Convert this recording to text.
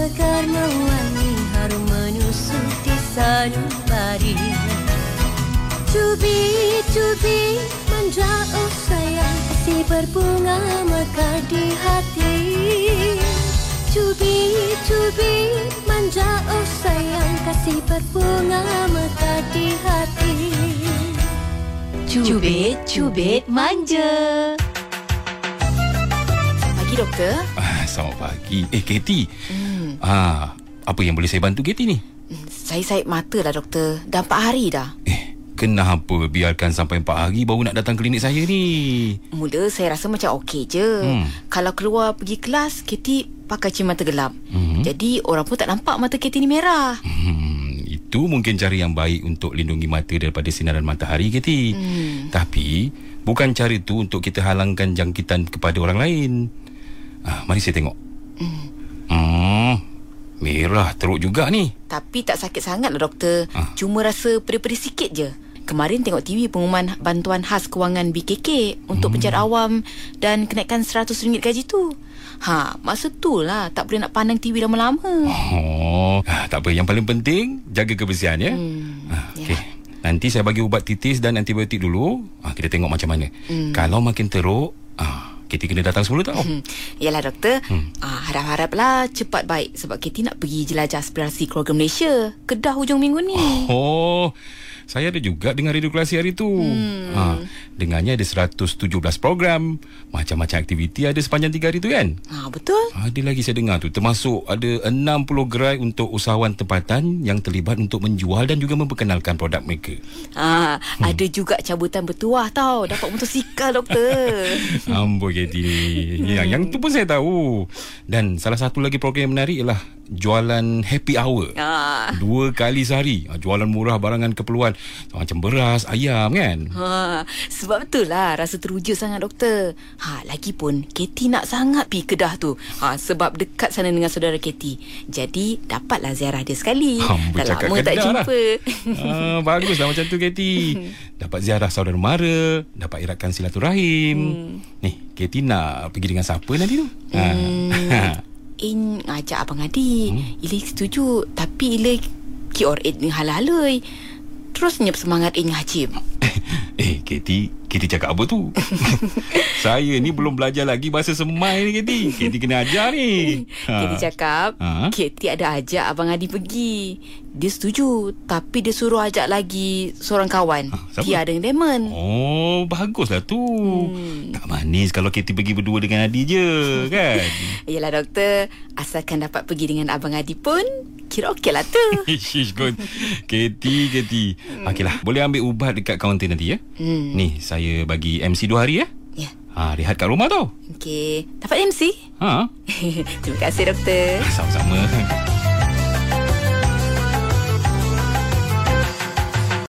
segar mewangi harum menusuk di sanubari. Cubi, cubi, menjauh sayang, si berbunga mekar di hati. Cubi, cubi, menjauh sayang, kasih berbunga mekar di hati. Cubit, cubit, manja. Pagi, doktor. Ah, selamat pagi. Eh, Katie. Hmm. Ah, apa yang boleh saya bantu Katie ni? Hmm, Saya saip mata lah doktor. Dah 4 hari dah. Eh, kenapa biarkan sampai 4 hari baru nak datang klinik saya ni? Mula saya rasa macam okey je. Hmm. Kalau keluar pergi kelas, Katie pakai cermin mata gelap. Hmm. Jadi orang pun tak nampak mata Katie ni merah. Hmm, itu mungkin cara yang baik untuk lindungi mata daripada sinaran matahari, Katie. Hmm. Tapi, bukan cara itu untuk kita halangkan jangkitan kepada orang lain. Ah, mari saya tengok. Hmm, merah teruk juga ni. Tapi tak sakit sangat lah doktor. Ah. Cuma rasa pedih-pedih sikit je. Kemarin tengok TV pengumuman bantuan khas kewangan BKK untuk Hmm. penjara awam dan kenaikan RM100 gaji tu. Ha, masa tu lah tak boleh nak pandang TV lama-lama. Oh, ah, tak apa. Yang paling penting, jaga kebersihan ya. Hmm, Ah, ya. Okey. Nanti saya bagi ubat titis dan antibiotik dulu. Ah, kita tengok macam mana. Hmm. Kalau makin teruk, ah, kita kena datang semula tau. Hmm. Yalah doktor hmm. ah, Harap-haraplah cepat baik Sebab Katie nak pergi jelajah aspirasi keluarga Malaysia Kedah hujung minggu ni Oh, saya ada juga dengar radio klasi hari tu. Hmm. Ha, dengarnya ada 117 program. Macam-macam aktiviti ada sepanjang 3 hari tu kan? ah, Betul Ada lagi saya dengar tu termasuk ada 60 gerai untuk usahawan tempatan yang terlibat untuk menjual dan juga memperkenalkan produk mereka. ah, hmm. Ada juga cabutan bertuah tau Dapat motosikal doktor Amboi Katie. Yang, yang tu pun saya tahu. Dan salah satu lagi program yang menarik ialah jualan happy hour. ah. Dua kali sehari. Ah, Jualan murah barangan keperluan. Macam beras, ayam kan. Ha, sebab itulah rasa teruja sangat doktor. Ha, lagipun Katie nak sangat pergi Kedah tu. Ha, sebab dekat sana dengan saudara Katie. Jadi dapatlah ziarah dia sekali. Dah cakap lama tak Kedah lah. jumpa. ah, baguslah macam tu Katie. Dapat ziarah saudara mara, dapat iratkan silaturahim. Hmm. Ni, Katie nak pergi dengan siapa nanti tu? Hmm. In ajak Abang Adi. Hmm? Ili setuju. Tapi Ili Q8 ni halal-halai. Terus nyep semangat In Hajim. eh, Katie, Katie cakap apa tu? Saya ni belum belajar lagi bahasa semai ni, Katie. Katie kena ajar ni. Katie cakap Ha? Katie ada ajak Abang Adi pergi Dia setuju Tapi dia suruh ajak lagi Seorang kawan Ha? Tia dengan Damon Oh, baguslah tu. Hmm. Tak manis kalau Katie pergi berdua dengan Adi je, kan? Yelah doktor Asalkan dapat pergi dengan Abang Adi pun Kira okey lah tu Ish, good. Katie, Katie. Okeylah, boleh ambil ubat dekat kaunter nanti ya? hmm. Ni, saya bagi MC dua hari ya. Ya Ha, rehat kat rumah tau. Okey Dapat MC? Ha, Terima kasih doktor sama-sama.